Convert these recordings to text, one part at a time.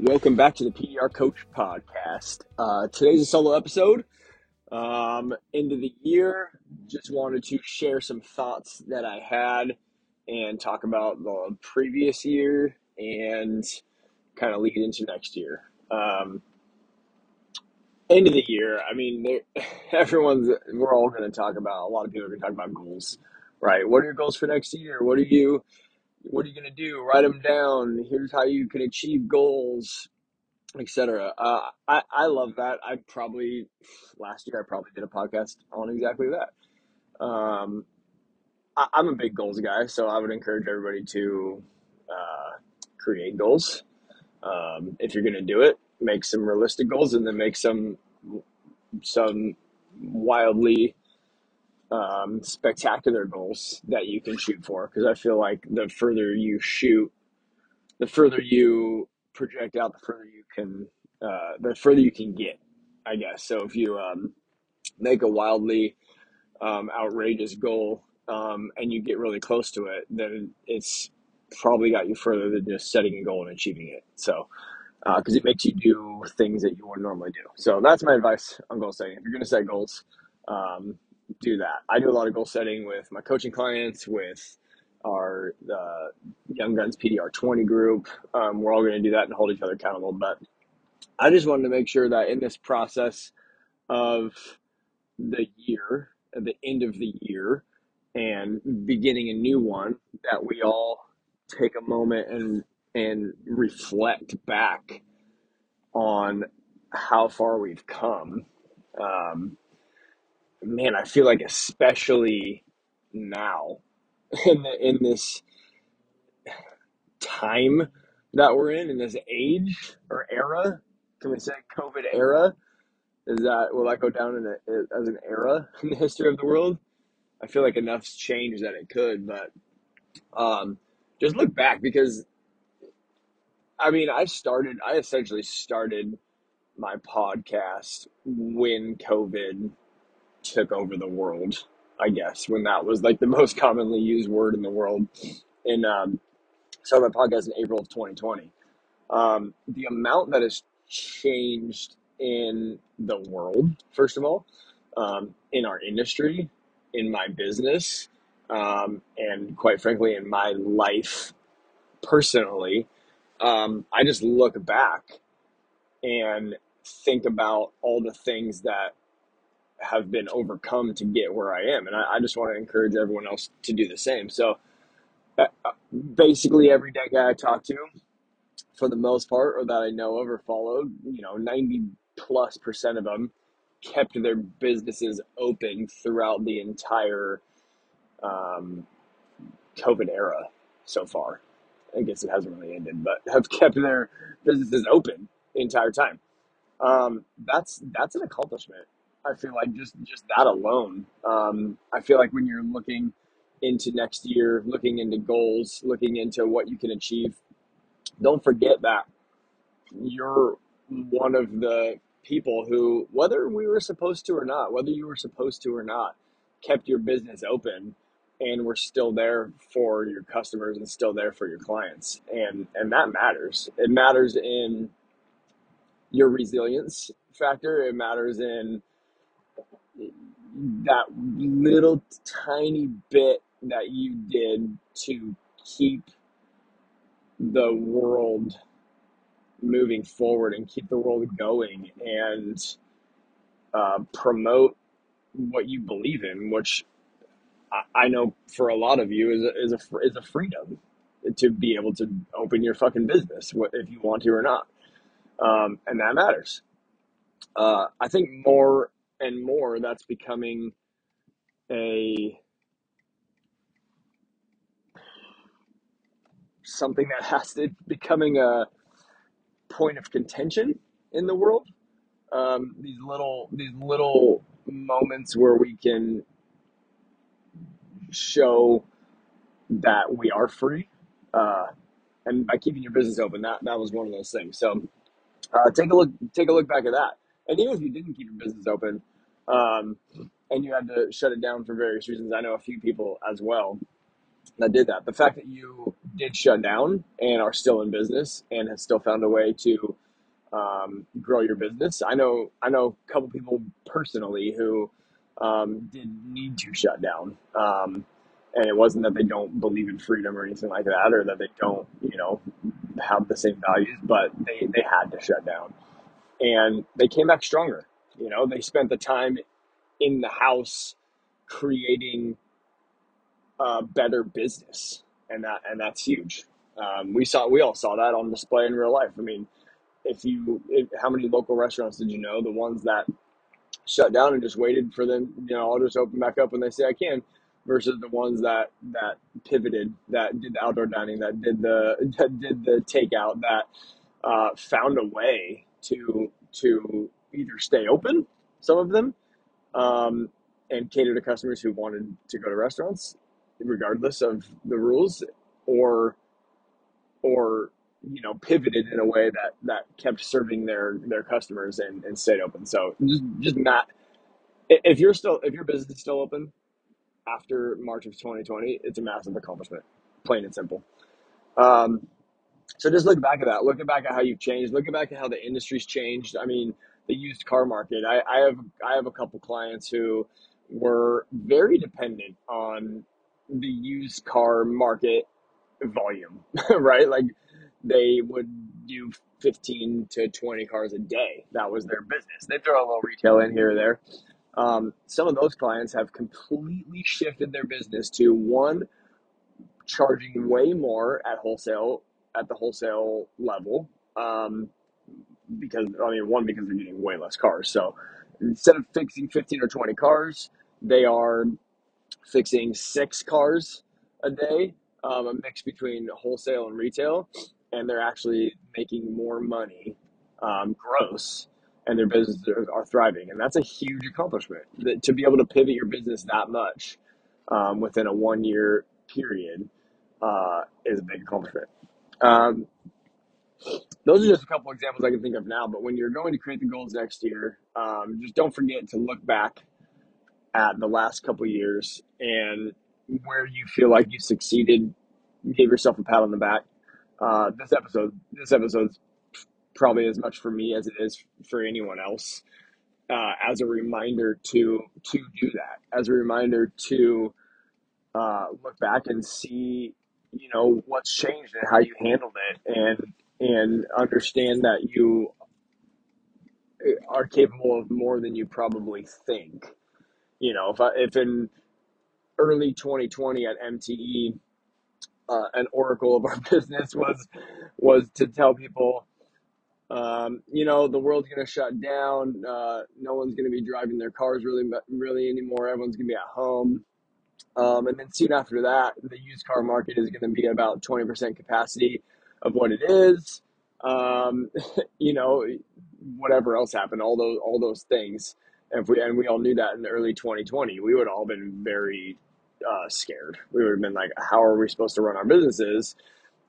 Welcome back to the PDR Coach Podcast. Uh, today's a solo episode. Um, end of the year, just wanted to share some thoughts that I had and talk about the previous year and kind of lead into next year. Um, end of the year, I mean, everyone's, we're all going to talk about, a lot of people are going to talk about goals, right? What are your goals for next year? What are you, what are you going to do? Write them down. Here's how you can achieve goals, etc. Uh, I I love that. I probably last year I probably did a podcast on exactly that. Um, I, am a big goals guy, so I would encourage everybody to uh, create goals. Um, if you're going to do it, make some realistic goals, and then make some some wildly um, spectacular goals that you can shoot for. Because I feel like the further you shoot, the further you project out, the further you can, uh, the further you can get. I guess so. If you um, make a wildly um, outrageous goal um, and you get really close to it, then it's probably got you further than just setting a goal and achieving it. So, because uh, it makes you do things that you wouldn't normally do. So that's my advice on goal setting. If you're going to set goals, um, do that. I do a lot of goal setting with my coaching clients, with our the Young Guns PDR 20 group. Um, we're all going to do that and hold each other accountable. But I just wanted to make sure that in this process of the year, at the end of the year, and beginning a new one, that we all take a moment and and reflect back on how far we've come. Um, man, I feel like especially now in the, in this time that we're in, in this age or era, can we say COVID era? Is that will that go down in a, as an era in the history of the world? I feel like enough's changed that it could, but um, just look back because I mean, I started, I essentially started my podcast when COVID took over the world, I guess, when that was like the most commonly used word in the world. And um, started my podcast in April of 2020. Um, the amount that has changed in the world, first of all, um, in our industry, in my business, um, and quite frankly, in my life personally, um, I just look back and think about all the things that have been overcome to get where I am. And I, I just want to encourage everyone else to do the same. So uh, basically, every dent guy I talk to, for the most part, or that I know of or followed, you know, 90 plus percent of them kept their businesses open throughout the entire um, COVID era so far. I guess it hasn't really ended, but have kept their businesses open the entire time. Um, that's that's an accomplishment. I feel like just just that alone. Um, I feel like when you're looking into next year, looking into goals, looking into what you can achieve, don't forget that you're one of the people who, whether we were supposed to or not, whether you were supposed to or not, kept your business open and we're still there for your customers and still there for your clients. And and that matters. It matters in your resilience factor. It matters in that little tiny bit that you did to keep the world moving forward and keep the world going and uh, promote what you believe in, which I, know for a lot of you is a, is a is a freedom to be able to open your fucking business if you want to or not, um, and that matters. Uh, I think more and more that's becoming a something that has to becoming a point of contention in the world Um, these little these little moments where we can show that we are free, uh, and by keeping your business open, that that was one of those things. So uh, take a look take a look back at that. And even if you didn't keep your business open, um, and you had to shut it down for various reasons, I know a few people as well that did that. The fact that you did shut down and are still in business and have still found a way to um, grow your business. I know I know a couple people personally who um, did need to shut down, um, and it wasn't that they don't believe in freedom or anything like that, or that they don't you know have the same values, but they they had to shut down, and they came back stronger. You know, they spent the time in the house creating a better business, and that and that's huge. Um, we saw we all saw that on display in real life. I mean, if you if, how many local restaurants did you know the ones that shut down and just waited for them you know i'll just open back up when they say i can versus the ones that that pivoted that did the outdoor dining that did the that did the takeout that uh, found a way to to either stay open some of them um, and cater to customers who wanted to go to restaurants regardless of the rules or or you know pivoted in a way that that kept serving their their customers and, and stayed open. So just just not if you're still if your business is still open after march of 2020 it's a massive accomplishment plain and simple. Um, so just look back at that looking back at how you've changed looking back at how the industry's changed i mean the used car market i, I have i have a couple clients who were very dependent on the used car market volume right like they would do 15 to 20 cars a day. That was their business. They throw a little retail in here or there. Um, some of those clients have completely shifted their business to one, charging way more at wholesale, at the wholesale level. Um, because, I mean, one, because they're getting way less cars. So instead of fixing 15 or 20 cars, they are fixing six cars a day, um, a mix between wholesale and retail and they're actually making more money um, gross and their businesses are, are thriving. And that's a huge accomplishment that, to be able to pivot your business that much um, within a one year period uh, is a big accomplishment. Um, those are just a couple examples I can think of now. But when you're going to create the goals next year, um, just don't forget to look back at the last couple years and where you feel like you succeeded. Give yourself a pat on the back uh, this episode, this episode's probably as much for me as it is for anyone else. Uh, as a reminder to to do that, as a reminder to uh, look back and see, you know, what's changed and how you handled it, and and understand that you are capable of more than you probably think. You know, if I, if in early 2020 at MTE uh, an oracle of our business was was to tell people, um, you know, the world's going to shut down. Uh, no one's going to be driving their cars really really anymore. Everyone's going to be at home. Um, and then soon after that, the used car market is going to be about 20% capacity of what it is. Um, you know, whatever else happened, all those all those things. And if we and we all knew that in early 2020, we would all been very uh, scared. We would have been like, how are we supposed to run our businesses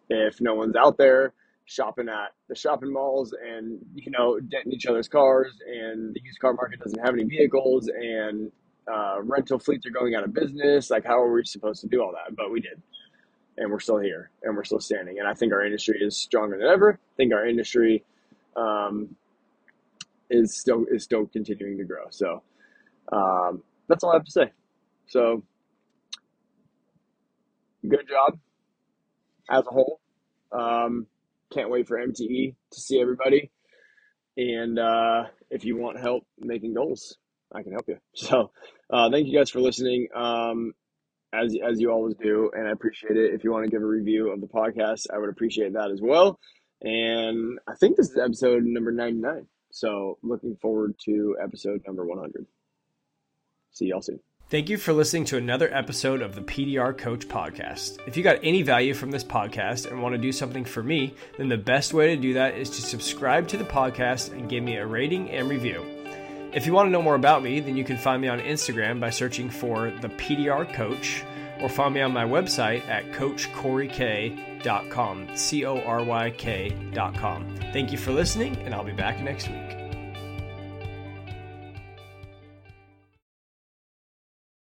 if no one's out there shopping at the shopping malls and, you know, denting each other's cars and the used car market doesn't have any vehicles and uh, rental fleets are going out of business? Like, how are we supposed to do all that? But we did. And we're still here and we're still standing. And I think our industry is stronger than ever. I think our industry um, is still is still continuing to grow. So um, that's all I have to say. So good job as a whole. Um, can't wait for MTE to see everybody. And uh, if you want help making goals, I can help you. So uh, thank you guys for listening. Um, as as you always do, and I appreciate it. If you want to give a review of the podcast, I would appreciate that as well. And I think this is episode number ninety nine. So looking forward to episode number one hundred. See y'all soon. Thank you for listening to another episode of the PDR Coach Podcast. If you got any value from this podcast and want to do something for me, then the best way to do that is to subscribe to the podcast and give me a rating and review. If you want to know more about me, then you can find me on Instagram by searching for the PDR Coach or find me on my website at coachcoryk.com, C O R Y K.com. Thank you for listening, and I'll be back next week.